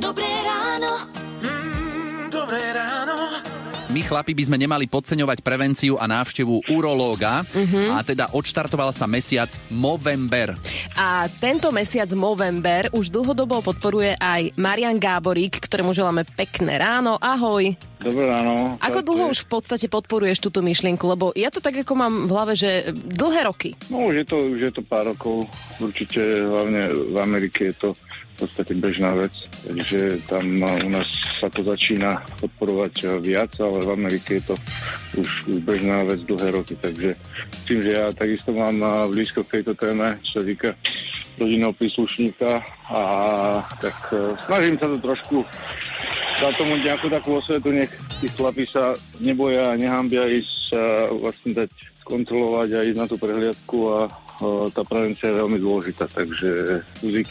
Dobré ráno. Dobré ráno. My chlapi by sme nemali podceňovať prevenciu a návštevu urológa Mhm. a teda odštartoval sa mesiac Movember. A tento mesiac Movember už dlhodobo podporuje aj Marian Gáborík, ktorému želáme pekné ráno. Ahoj. Dobré ráno. Ako dlho už v podstate podporuješ túto myšlienku? Lebo ja to tak ako mám v hlave, že dlhé roky. No už je to, už je to pár rokov. Určite hlavne v Amerike je to podstate bežná vec. Takže tam u nás sa to začína podporovať uh, viac, ale v Amerike je to už, už bežná vec dlhé roky. Takže tým, že ja takisto mám uh, blízko k tejto téme, čo sa týka rodinného príslušníka a tak uh, snažím sa to trošku dať tomu nejakú takú osvetu, nech tí chlapi sa neboja a nehambia ísť vlastne dať kontrolovať a ísť na tú prehliadku a tá prevencia je veľmi dôležitá, takže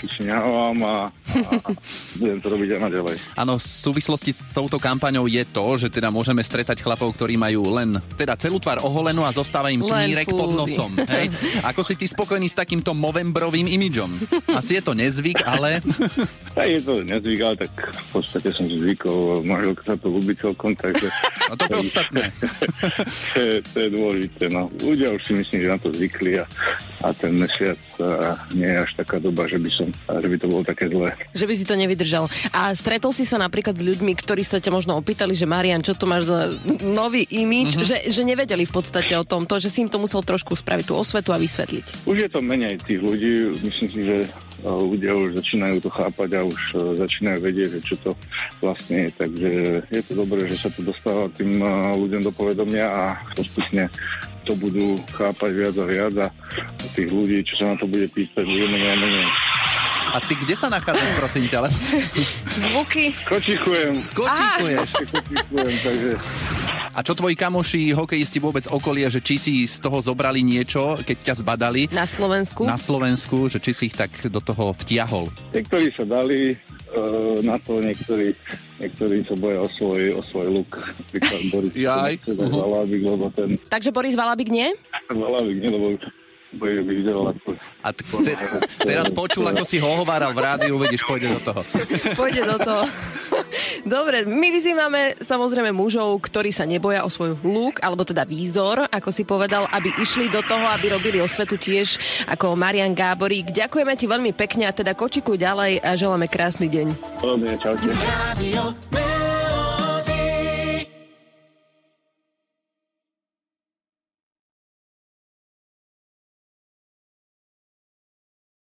si nehávam a, a budem to robiť aj naďalej. Áno, v súvislosti s touto kampaňou je to, že teda môžeme stretať chlapov, ktorí majú len teda celú tvár oholenú a zostáva im knírek pod nosom. Hej? Ako si ty spokojný s takýmto movembrovým imidžom? Asi je to nezvyk, ale Tak je to nezvyk, ale tak v podstate som si zvykol, manželka sa to ľúbi celkom, takže no to je podstatné. to, je, to je dôležité. No. Ľudia už si myslím, že na to zvykli a, a ten mesiac nie je až taká doba, že by, som, že by to bolo také zlé. Že by si to nevydržal. A stretol si sa napríklad s ľuďmi, ktorí sa ťa možno opýtali, že Marian, čo to máš za nový imič, Mhm. že, že nevedeli v podstate o tom, to, že si im to musel trošku spraviť tú osvetu a vysvetliť. Už je to menej tých ľudí. Myslím si, že e, ľudia už začínajú to chápať a už e, začínajú vedieť, že čo to vlastne je. Takže je to dobré, že sa to dostáva tým e, ľuďom do povedomia a postupne to budú chápať viac a viac a tých ľudí, čo sa na to bude pýtať, bude menej a menej. A ty kde sa nachádzaš, prosím ťa? Ale Zvuky. Kočikujem, kočikuješ. kočikujem, takže A čo tvoji kamoši, hokejisti vôbec okolie, že či si z toho zobrali niečo, keď ťa zbadali Na Slovensku. na Slovensku, že či si ich tak do toho vtiahol? niektorí sa dali na to, niektorí, niektorí sa boja o svoj, o svoj look. Boris Jaj. chce dať Valábik, lebo ten Takže Boris Valabik nie? Valábik, nie, lebo ako A t- te- teraz počul, ako si ho hováral v rádiu, uvidíš, pôjde do toho. Pôjde do toho. Dobre, my vyzývame samozrejme mužov, ktorí sa neboja o svoj look, alebo teda výzor, ako si povedal, aby išli do toho, aby robili osvetu tiež ako Marian Gáborík. Ďakujeme ti veľmi pekne a teda kočikuj ďalej a želáme krásny deň. podobne. Čaute.